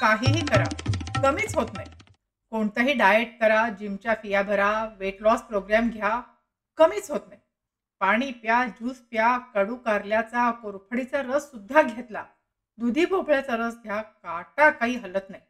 काहीही करा. कमीच होत नाही. कोणतंही डाएट करा जिमच्या फिया भरा वेट लॉस प्रोग्राम घ्या कमीच होत नाही. पाणी प्या ज्यूस प्या कडू कारल्याचा कोरफडीचा रस सुद्धा घेतला. दुधी भोपळ्याचा रस घ्या काटा काही हलत नाही.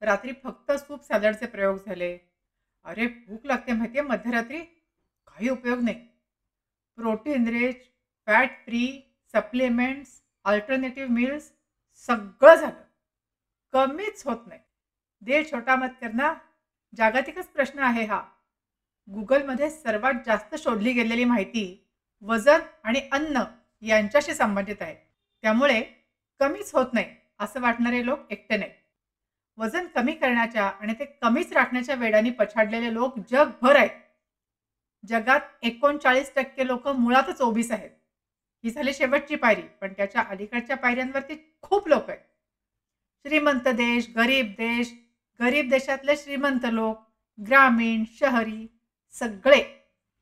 रात्री फक्त सूप सॅलडचे प्रयोग झाले. अरे भूक लागते माहितीये मध्यरात्री? काही उपयोग नाही. Protein rich fat free supplements alternative meals सगळं झालं. कमीच होत नाही. दे छोटा मत करना जागतिकच प्रश्न आहे हा. गुगलमध्ये सर्वात जास्त शोधली गेलेली माहिती वजन आणि अन्न यांच्याशी संबंधित आहे. त्यामुळे कमीच होत नाही असं वाटणारे लोक एकटे नाही वजन कमी करण्याच्या आणि ते कमीच राखण्याच्या वेळाने पछाडलेले लोक जगभर आहेत. जगात एकोणचाळीस टक्के लोक मुळातच ओबीस आहेत. ही झाली शेवटची पायरी पण त्याच्या अलीकडच्या पायऱ्यांवरती खूप लोक आहेत. श्रीमंत देश गरीब देश गरीब देशातले श्रीमंत लोक ग्रामीण शहरी सगळे.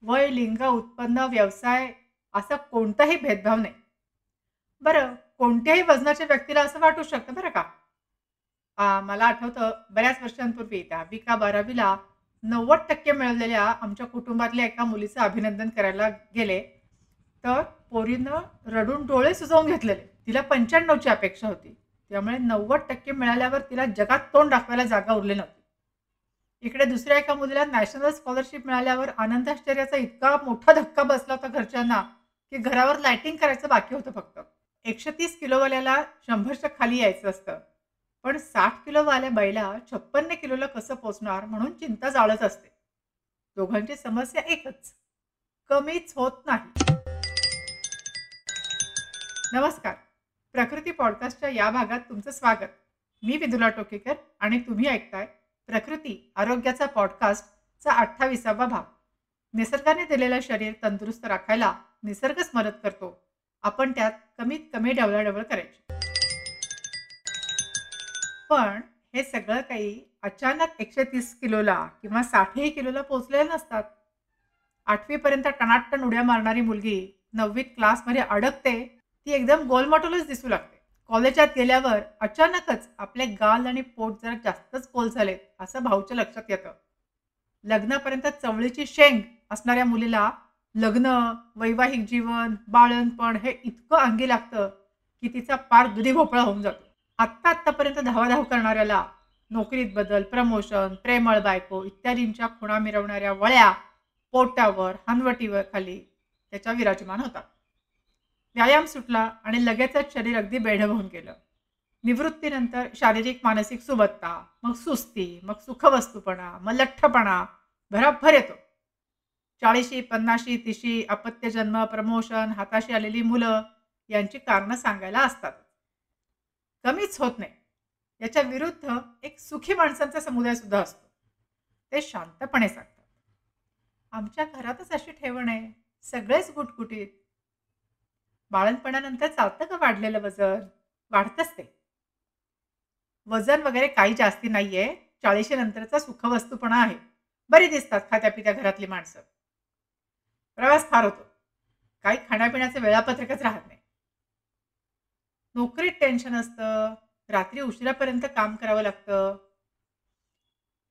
वय लिंग उत्पन्न व्यवसाय असा कोणताही भेदभाव नाही. बरं कोणत्याही वजनाच्या व्यक्तीला असं वाटू शकतं बरं का? आ, मला आठवतं बऱ्याच वर्षांपूर्वी दहावी का बारावीला नव्वद टक्के मिळवलेल्या आमच्या कुटुंबातल्या एका मुलीचं अभिनंदन करायला गेले. तर पोरीनं रडून डोळे सुजवून घेतलेले. तिला पंच्याण्णवची अपेक्षा होती. त्यामुळे नव्वद टक्के मिळाल्यावर तिला जगात तोंड दाखवायला जागा उरली नव्हती. इकडे दुसऱ्या एका मुलीला नॅशनल स्कॉलरशिप मिळाल्यावर आनंदाश्चर्याचा इतका मोठा धक्का बसला होता घरच्यांना की घरावर लाइटिंग करायचं बाकी होतं फक्त. एकशे तीस किलोवाल्याला शंभरच्या खाली यायचं असतं. पण साठ किलोवाल्या बाईला छप्पन्न किलोला कसं पोचणार म्हणून चिंता जाळत असते. दोघांची समस्या एकच. कमीच होत नाही. नमस्कार. प्रकृती पॉडकास्टच्या या भागात तुमचं स्वागत. मी विदुला टोकेकर आणि तुम्ही ऐकताय प्रकृती आरोग्याचा पॉडकास्टचा अठ्ठावीसावा भाग. निसर्गाने दिलेलं शरीर तंदुरुस्त राखायला निसर्गच मदत करतो. आपण त्यात कमीत कमी डवळाडवळ करायची. पण हे सगळं काही अचानक एकशे तीस किलोला किंवा साठही किलोला पोचलेले नसतात. आठवीपर्यंत टणाटण उड्या मारणारी मुलगी नववीत क्लासमध्ये अडकते ती एकदम गोलमटोलच दिसू लागते. कॉलेजात गेल्यावर अचानकच आपले गाल आणि पोट जरा जास्तच कोल झालेत असं भाऊच्या लक्षात येतं. लग्नापर्यंत चवळीची शेंग असणाऱ्या मुलीला लग्न वैवाहिक जीवन बाळणपण हे इतकं अंगी लागतं की तिचा पार दुधी भोपळा होऊन जातो. आत्ता आत्तापर्यंत धावाधाव करणाऱ्याला नोकरीत बदल प्रमोशन प्रेमळ बायको इत्यादींच्या खुणा मिरवणाऱ्या वळ्या पोटावर हनवटीवर खाली त्याच्या विराजमान होतात. व्यायाम सुटला आणि लगेचच शरीर अगदी बेढ होऊन गेलं. निवृत्तीनंतर शारीरिक मानसिक सुबत्ता मग सुस्ती मग सुखवस्तूपणा मग लठ्ठपणा भराभर येतो. चाळीशी पन्नाशी तिशी अपत्यजन्म प्रमोशन हाताशी आलेली मुलं यांची कारणं सांगायला असतात. कमीच होत नाही. याच्या विरुद्ध एक सुखी माणसांचा समुदाय सुद्धा असतो. ते शांतपणे सांगतात. आमच्या घरातच अशी ठेवण आहे. सगळेच गुटगुटीत बाळणपणानंतर चालतं का वाढलेलं वजन? वाढतच ते. वजन वगैरे काही जास्ती नाहीये. चाळीशी नंतरचा सुखवस्तूपणा आहे. बरी दिसतात खात्यापित्या घरातली माणसं. प्रवास फार होतो. काही खाण्यापिण्याचं वेळापत्रकच राहत नाही. नोकरीत टेन्शन असतं. रात्री उशिरापर्यंत काम करावं लागतं.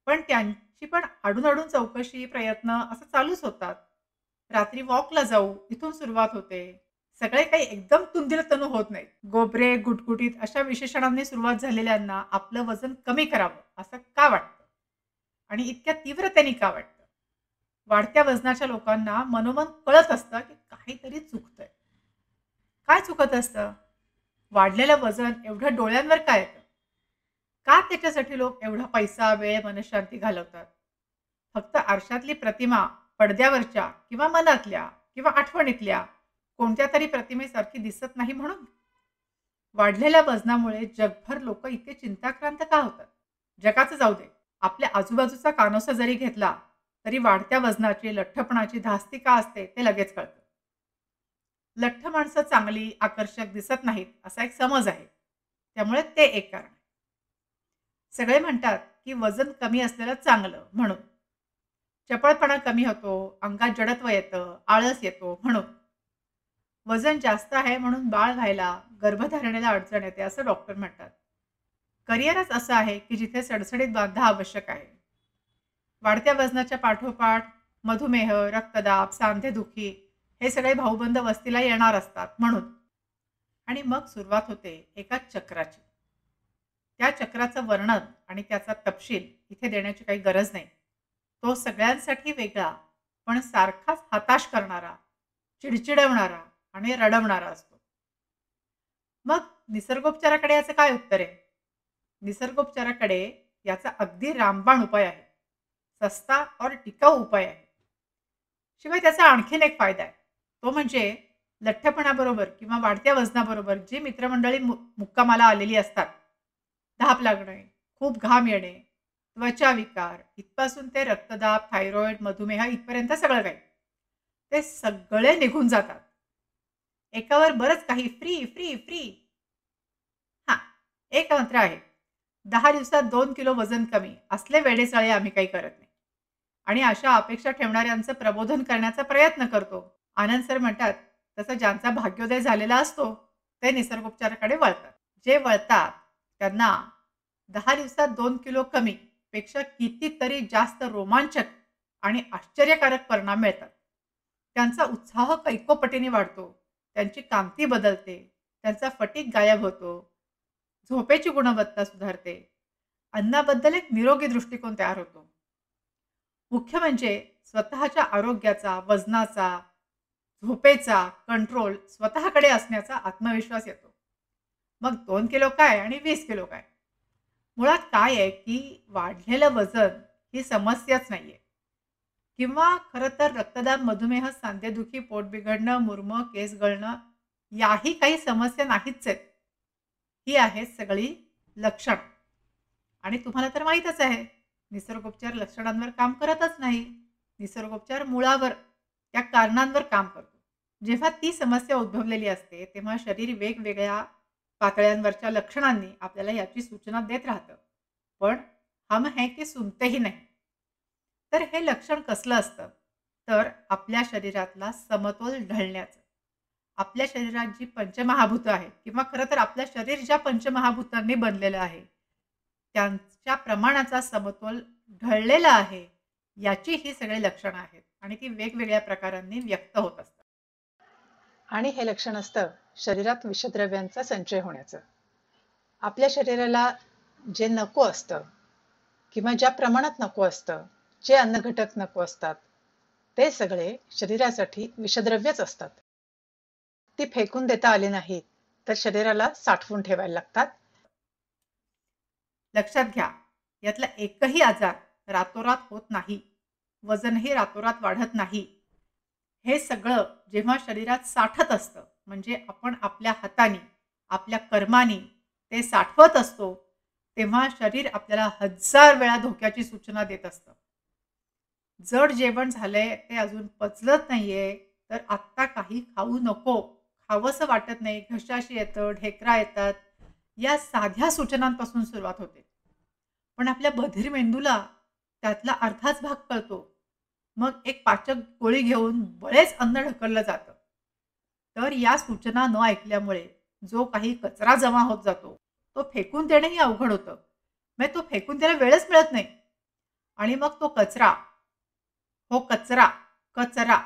पण त्यांची पण आडून आडून चौकशी प्रयत्न असं चालूच होतात. रात्री वॉकला जाऊ इथून सुरुवात होते. सगळे काही एकदम तुंदिल तनू होत नाहीत. गोबरे गुटगुटीत अशा विशेषणांनी सुरुवात झालेल्यांना आपलं वजन कमी करावं असं का वाटतं? आणि इतक्या तीव्रतेने का वाटतं? वाढत्या वजनाच्या लोकांना मनोमन कळत असतं की काहीतरी चुकतंय. काय चुकत असतं? वाढलेलं वजन एवढं डोळ्यांवर काय येतं? का त्याच्यासाठी लोक एवढा पैसा वेळ मनशांती घालवतात? फक्त आरशातली प्रतिमा पडद्यावरच्या किंवा मनातल्या किंवा आठवणीतल्या कोणत्या तरी प्रतिमेसारखी दिसत नाही म्हणून? वाढलेल्या वजनामुळे जगभर लोक इतके चिंताक्रांत का होतात? जगाचं जाऊ दे. आपल्या आजूबाजूचा कानोसा जरी घेतला तरी वाढत्या वजनाची लठ्ठपणाची धास्ती का असते ते लगेच कळतं. लठ्ठ माणसं चांगली आकर्षक दिसत नाहीत असा एक समज आहे. त्यामुळे ते एक कारण सगळे म्हणतात की वजन कमी असलेलं चांगलं म्हणून. चपळपणा कमी होतो अंगात जडत्व येतं आळस येतो म्हणून. वजन जास्त आहे म्हणून बाळ व्हायला गर्भधारणेला अडचण येते असं डॉक्टर म्हणतात. करिअरच असं आहे की जिथे सडसडीत बांधा आवश्यक आहे. वाढत्या वजनाच्या पाठोपाठ मधुमेह रक्तदाब सांधेदुखी हे सगळे भाऊबंद वस्तीला येणार असतात म्हणून. आणि मग सुरुवात होते एका चक्राची. त्या चक्राचं वर्णन आणि त्याचा तपशील इथे देण्याची काही गरज नाही. तो सगळ्यांसाठी वेगळा पण सारखाच हताश करणारा चिडचिडवणारा आणि रडवणारा असतो. मग निसर्गोपचाराकडे याचं काय उत्तर आहे? निसर्गोपचाराकडे याचा अगदी रामबाण उपाय आहे. सस्ता और टिकाऊ उपाय आहे. शिवाय त्याचा आणखीन एक फायदा आहे. तो म्हणजे लठ्ठपणाबरोबर किंवा वाढत्या वजनाबरोबर जी मित्रमंडळी मु मुक्कामाला आलेली असतात धाप लागणे खूप घाम येणे त्वचा विकार इथपासून ते रक्तदाब थायरॉइड मधुमेह इथपर्यंत सगळं काही ते सगळे निघून जातात. एकावर बरंच काही फ्री फ्री फ्री हा एक मंत्र आहे. दहा दिवसात दोन किलो वजन कमी. असले वेडेचाळे आम्ही काही करत नाही. आणि अशा अपेक्षा ठेवणाऱ्यांचं प्रबोधन करण्याचा प्रयत्न करतो. आनंद सर म्हणतात तसं ज्यांचा भाग्योदय झालेला असतो ते निसर्गोपचाराकडे वळतात. जे वळतात त्यांना दहा दिवसात दोन किलो कमी पेक्षा कितीतरी जास्त रोमांचक आणि आश्चर्यकारक परिणाम मिळतात. त्यांचा उत्साह कैकोपटीने वाढतो. त्यांची कामती बदलते त्यांचा फटीक गायब होतो झोपेची गुणवत्ता सुधारते. अन्नाबद्दल एक निरोगी दृष्टिकोन तयार होतो. मुख्य म्हणजे स्वतःच्या आरोग्याचा वजनाचा झोपेचा कंट्रोल स्वतःकडे असण्याचा आत्मविश्वास येतो. मग दोन किलो काय आणि वीस किलो काय? मुळात काय आहे की वाढलेलं वजन ही समस्याच नाही आहे किंवा खरं तर रक्तदाब मधुमेह सांधेदुखी पोट बिघडणं मुरमं केस गळणं याही काही समस्या नाहीच आहेत. ही आहेत सगळी लक्षण. आणि तुम्हाला तर माहीतच आहे निसर्गोपचार लक्षणांवर काम करतच नाही. निसर्गोपचार मुळावर त्या कारणांवर काम करतो. जेव्हा ती समस्या उद्भवलेली असते तेव्हा शरीर वेगवेगळ्या पातळ्यांवरच्या लक्षणांनी आपल्याला याची सूचना देत राहतं. पण हम है की सुनतेही नाही. तर हे लक्षण कसलं असतं? तर आपल्या शरीरातला समतोल ढळण्याचं आपल्या शरीरात जी पंचमहाभूतं आहेत किंवा खरं तर आपलं शरीर ज्या पंचमहाभूतांनी बनलेलं आहे त्यांच्या प्रमाणाचा समतोल ढळलेला आहे याची ही सगळी लक्षणं आहेत. आणि ती वेगवेगळ्या प्रकारांनी व्यक्त होत असतात. आणि हे लक्षण असतं शरीरात विषद्रव्यांचा संचय होण्याचं. आपल्या शरीराला जे नको असतं किंवा ज्या प्रमाणात नको असतं जे अन्नघटक नको असतात ते सगळे शरीरासाठी विषद्रव्यच असतात. ती फेकून देता आली नाहीत तर शरीराला साठवून ठेवायला लागतात. लक्षात घ्या यातला एकही आजार रातोरात होत नाही वजनही रातोरात वाढत नाही. हे सगळं जेव्हा शरीरात साठत असतं म्हणजे आपण आपल्या हाताने आपल्या कर्माने ते साठवत असतो तेव्हा शरीर आपल्याला हजार वेळा धोक्याची सूचना देत असतं. जड जेवण झालंय ते अजून पचलत नाहीये तर आत्ता काही खाऊ नको. खावंसं वाटत नाही घशाशी येतं ढेकरा येतात. या साध्या सूचनांपासून सुरुवात होते. पण आपल्या बधीर मेंदूला त्यातला अर्धाच भाग कळतो. मग एक पाचक गोळी घेऊन बरेच अन्न ढकललं जातं. तर या सूचना न ऐकल्यामुळे जो काही कचरा जमा होत जातो तो फेकून देणंही अवघड होतं. म्हणजे तो फेकून द्यायला वेळच मिळत नाही. आणि मग तो कचरा हो कचरा कचरा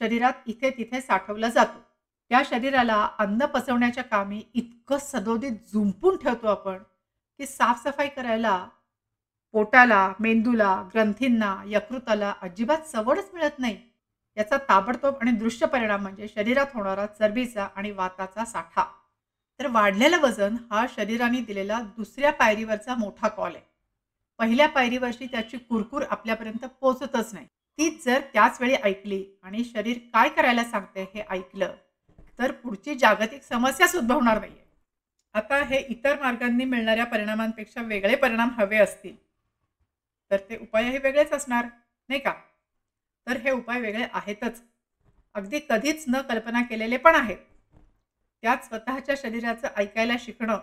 शरीरात इथे तिथे साठवला जातो. त्या शरीराला अन्न पचवण्याच्या कामी इतकं सदोदित झुंपून ठेवतो आपण की साफसफाई करायला पोटाला मेंदूला ग्रंथींना यकृताला अजिबात सवडच मिळत नाही. याचा ताबडतोब आणि दृश्य परिणाम म्हणजे शरीरात होणारा चरबीचा आणि वाताचा साठा. तर वाढलेलं वजन हा शरीराने दिलेला दुसऱ्या पायरीवरचा मोठा कॉल आहे. पहिल्या पायरीवरची त्याची कुरकुर आपल्यापर्यंत पोचतच नाही. तीच जर त्याच वेळी ऐकली आणि शरीर काय करायला सांगते हे ऐकलं तर पुढची जागतिक समस्याच उद्भवणार नाहीये. आता हे इतर मार्गांनी मिळणाऱ्या परिणामांपेक्षा वेगळे परिणाम हवे असतील तर ते उपायही वेगळेच असणार नाही का? तर हे उपाय वेगळे आहेतच. अगदी कधीच न कल्पना केलेले पण आहेत. त्यात स्वतःच्या शरीराचं ऐकायला शिकणं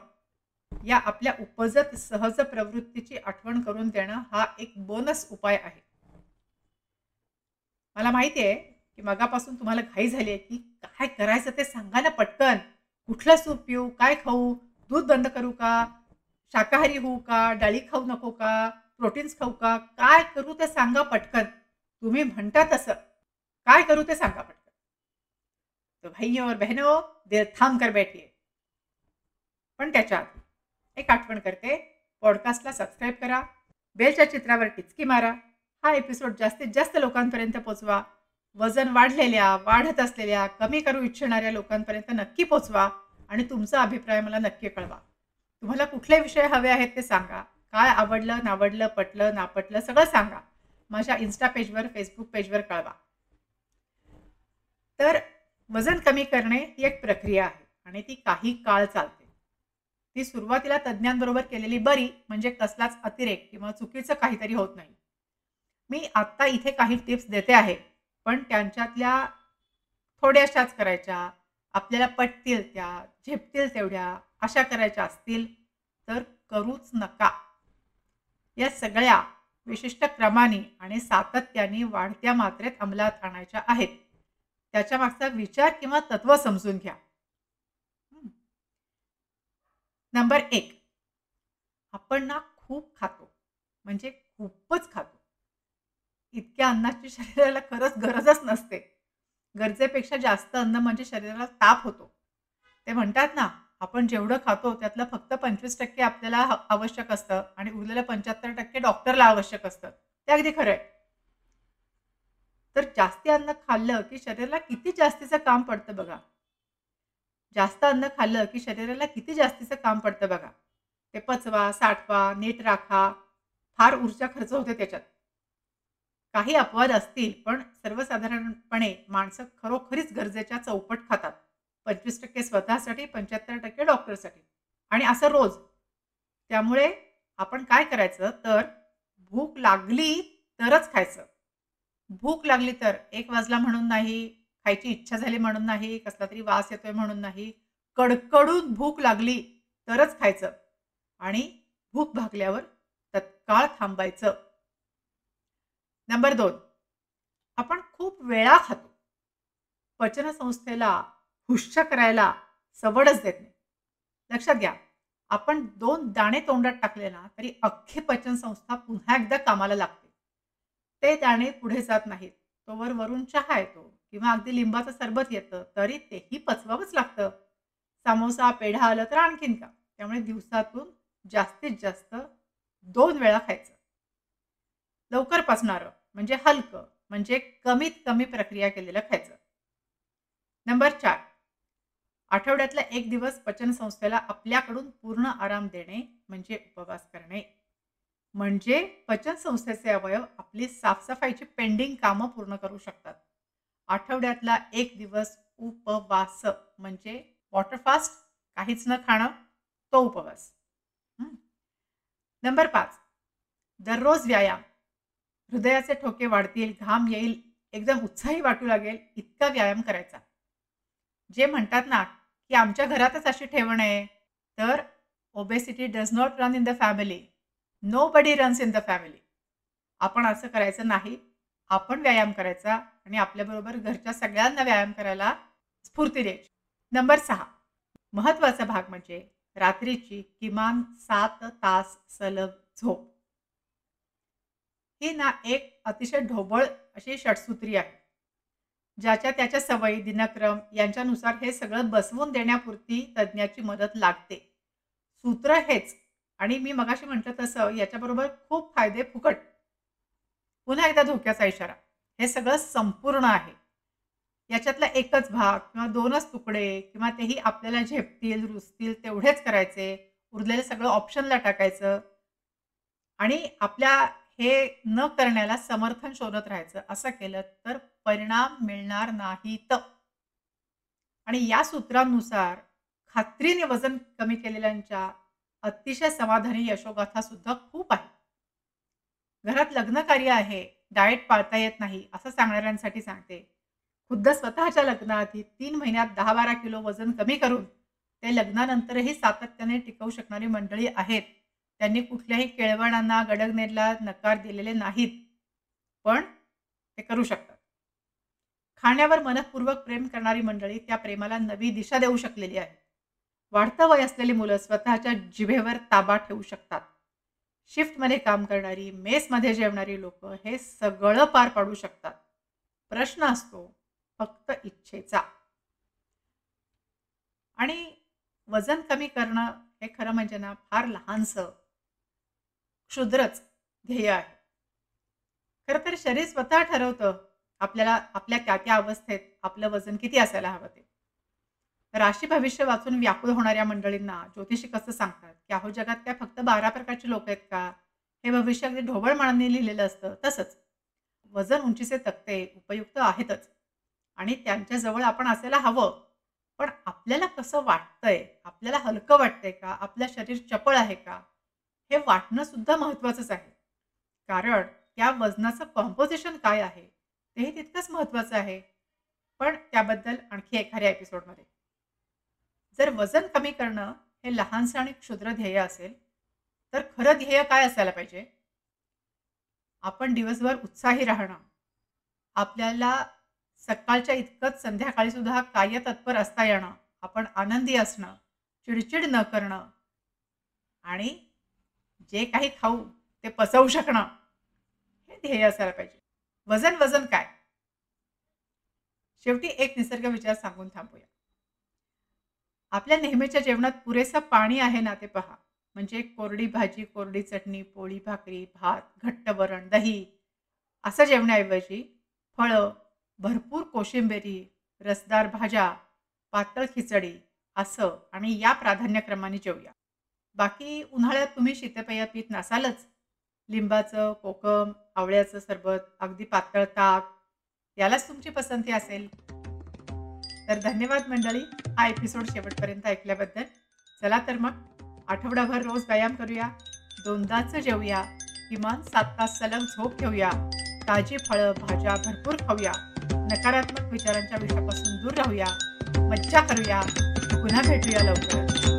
या आपल्या उपजत सहज प्रवृत्तीची आठवण करून देणं हा एक बोनस उपाय आहे. मला माहिती आहे की मगापासून तुम्हाला घाई झाली आहे की काय करायचं ते सांगा ना पटकन. कुठलं सूप पिऊ काय खाऊ दूध बंद करू का शाकाहारी होऊ का डाळी खाऊ नको का प्रोटीन्स खाऊ का काय करू ते सांगा पटकन. तुम्ही म्हणता तसं. काय करू ते सांगा पटकन. तो भाई और बहनों देर थांब कर बैठिए पण त्याच्या आधी एक आठवण करते. पॉडकास्टला सबस्क्राईब करा. बेलच्या चित्रावर टिचकी मारा. हा एपिसोड जास्तीत जास्त लोकांपर्यंत पोचवा. वजन वाढलेल्या वाढत असलेल्या कमी करू इच्छिणाऱ्या लोकांपर्यंत नक्की पोचवा आणि तुमचा अभिप्राय मला नक्की कळवा. तुम्हाला कुठले विषय हवे आहेत ते सांगा. काय आवडलं नावडलं पटलं नापटलं सगळं सांगा. माझ्या इन्स्टा पेजवर फेसबुक पेजवर कळवा. तर वजन कमी करणे ही एक प्रक्रिया आहे आणि ती काही काळ चालते. ती सुरुवातीला तज्ज्ञांबरोबर केलेली बरी म्हणजे कसलाच अतिरेक किंवा चुकीचं काहीतरी होत नाही. मी आत्ता इथे काही टिप्स देते आहे. पण त्यांच्यातल्या थोड्याशाच करायच्या आपल्याला पटतील त्या झेपतील तेवढ्या अशा करायच्या असतील तर करूच नका. या सगळ्या विशिष्ट क्रमाने आणि सातत्याने वाढत्या मात्रेत अंमलात आणायच्या आहेत. त्याच्या मागचा विचार किंवा तत्व समजून घ्या. नंबर एक. आपण ना खूप खातो. म्हणजे खूपच खातो. इतक्या अन्नाची शरीराला खरंच गरजच नसते. गरजेपेक्षा जास्त अन्न म्हणजे शरीराला ताप होतो. ते म्हणतात ना आपण जेवढं खातो त्यातलं फक्त पंचवीस टक्के आपल्याला आवश्यक असतं आणि उरलेलं पंच्याहत्तर टक्के डॉक्टरला आवश्यक असतं. ते अगदी खरं आहे. तर जास्ती अन्न खाल्लं की शरीराला किती जास्तीचं काम पडतं बघा. जास्त अन्न खाल्लं की शरीराला किती जास्तीचं काम पडतं बघा. ते पचवा साठवा नीट राखा. फार ऊर्जा खर्च होते त्याच्यात. काही अपवाद असतील पण सर्वसाधारणपणे माणसं खरोखरीच गरजेच्या चौपट खातात. पंचवीस टक्के स्वतःसाठी पंच्याहत्तर टक्के डॉक्टरसाठी. आणि असं रोज. त्यामुळे आपण काय करायचं? तर भूक लागली तरच खायचं. भूक लागली तर एक वाजला म्हणून नाही खायची इच्छा झाली म्हणून नाही कसला तरी वास येतोय म्हणून नाही कडकडून भूक लागली तरच खायचं. आणि भूक भागल्यावर तत्काळ थांबायचं. नंबर दोन आपण खूप वेळा खातो. पचनसंस्थेला हुश्य करायला सवडच देत नाही. लक्षात घ्या आपण दोन दाणे तोंडात टाकले ना तरी अख्खी पचनसंस्था पुन्हा एकदा कामाला लागते. ते दाणे पुढे जात नाहीत. तोवर वरून चहा येतो किंवा अगदी लिंबाचं सरबत येतं तरी तेही पचवावंच लागतं. समोसा पेढा आलं तर आणखीन का त्यामुळे दिवसातून जास्तीत जास्त दोन वेळा खायचं. लवकर पचणारं. म्हणजे हलकं म्हणजे कमीत कमी प्रक्रिया केलेलं खायचं. नंबर चार आठवड्यातला एक दिवस पचनसंस्थेला आपल्याकडून पूर्ण आराम देणे म्हणजे उपवास करणे. म्हणजे पचनसंस्थेचे अवयव आपली साफसफाईची पेंडिंग कामं पूर्ण करू शकतात. आठवड्यातला एक दिवस उपवास म्हणजे वॉटरफास्ट काहीच न खाणं तो उपवास. नंबर पाच दररोज व्यायाम हृदयाचे ठोके वाढतील घाम येईल एकदम उत्साही वाटू लागेल इतका व्यायाम करायचा. जे म्हणतात ना की आमच्या घरातच अशी ठेवण आहे तर obesity does not run in the family nobody runs in the family आपण असं करायचं नाही आपण व्यायाम करायचा आणि आपल्याबरोबर घरच्या सगळ्यांना व्यायाम करायला स्फूर्ती द्यायची. नंबर सहा. महत्त्वाचा भाग म्हणजे रात्रीची किमान सात तास सलग झोप. ही ना एक अतिशय ढोबळ अशी षटसूत्री आहे. ज्याच्या त्याच्या सवयी दिनक्रम यांच्यानुसार हे सगळं बसवून देण्यापुरती तज्ज्ञाची मदत लागते. सूत्र हेच आणि मी मगाशी म्हटलं तसं याच्याबरोबर खूप फायदे फुकट. पुन्हा एकदा धोक्याचा इशारा. हे सगळं संपूर्ण आहे. याच्यातला एकच भाग किंवा दोनच तुकडे किंवा तेही आपल्याला झेपतील रुजतील तेवढेच करायचे उरलेलं सगळं ऑप्शनला टाकायचं आणि आपल्या हे न करण्याला समर्थन शोधत राहायचं असं केलं तर परिणाम मिळणार नाहीत. आणि या सूत्रांनुसार खात्रीने वजन कमी केलेल्यांच्या अतिशय समाधानी यशोगाथा सुद्धा खूप आहे. घरात लग्न कार्य आहे डाएट पाळता येत नाही असं सांगणाऱ्यांसाठी सांगते. खुद्द स्वतःच्या लग्नाआधी तीन महिन्यात दहा बारा किलो वजन कमी करून ते लग्नानंतरही सातत्याने टिकवू शकणारी मंडळी आहेत. त्यांनी कुठल्याही केळवणांना गडगनेरला नकार दिलेले नाहीत पण ते करू शकतात. खाण्यावर मनपूर्वक प्रेम करणारी मंडळी त्या प्रेमाला नवी दिशा देऊ शकलेली आहे वाढतं वय असलेली मुलं स्वतःच्या जिभेवर ताबा ठेवू शकतात. शिफ्टमध्ये काम करणारी मेसमध्ये जेवणारी लोक हे सगळं पार पाडू शकतात. प्रश्न असतो फक्त इच्छेचा. आणि वजन कमी करणं हे खरं म्हणजे ना फार लहानसं. क्षुद्रच ध्येय आहे. खरं तर शरीर स्वतः ठरवतं आपल्याला आपल्या त्या त्या अवस्थेत आपलं वजन किती असायला हवं ते. राशी भविष्य वाचून व्याकुळ होणाऱ्या मंडळींना ज्योतिषी कसं सांगतात? की अहो जगात काय फक्त बारा प्रकारची लोक आहेत का? हे भविष्य अगदी ढोबळ मनाने लिहिलेलं असतं तसंच. वजन उंचीचे तक्ते उपयुक्त आहेतच. आणि त्यांच्याजवळ आपण असायला हवं. पण आपल्याला कसं वाटतंय? आपल्याला हलकं वाटतंय का? आपलं शरीर चपळ आहे का? हे वाटणं सुद्धा महत्त्वाचंच आहे. कारण त्या वजनाचं कॉम्पोजिशन काय आहे तेही तितकंच महत्त्वाचं आहे. पण त्याबद्दल आणखी एखाद्या एपिसोडमध्ये जर वजन कमी करणं हे लहानसं आणि क्षुद्र ध्येय असेल तर खरं ध्येय काय असायला पाहिजे? आपण दिवसभर उत्साही राहणं. आपल्याला सकाळच्या इतकंच संध्याकाळी सुद्धा कार्यतत्पर असता येणं. आपण आनंदी असणं चिडचिड न करणं. आणि जे काही खाऊ ते पचवू शकणं हे ध्येय असायला पाहिजे. वजन वजन काय? शेवटी एक निसर्ग विचार सांगून थांबूया. आपल्या नेहमीच्या जेवणात पुरेसं पाणी आहे ना ते पहा. म्हणजे कोरडी भाजी कोरडी चटणी पोळी भाकरी भात घट्ट वरण दही असं जेवण्याऐवजी फळं भरपूर कोशिंबेरी रसदार भाज्या पातळ खिचडी असं आणि या प्राधान्यक्रमाने जेवूया. बाकी उन्हाळ्यात तुम्ही शीतपेया पीत नसालच. लिंबाचं कोकम आवळ्याचं सरबत अगदी पातळ ताक यालाच तुमची पसंती असेल. तर धन्यवाद मंडळी हा एपिसोड शेवटपर्यंत ऐकल्याबद्दल. चला तर मग आठवडाभर रोज व्यायाम करूया दोनदाचं जेवूया किमान सात तास सलग झोप घेऊया ताजी फळं भाज्या भरपूर खाऊया नकारात्मक विचारांच्या विषयापासून दूर राहूया मज्जा करूया पुन्हा भेटूया लवकर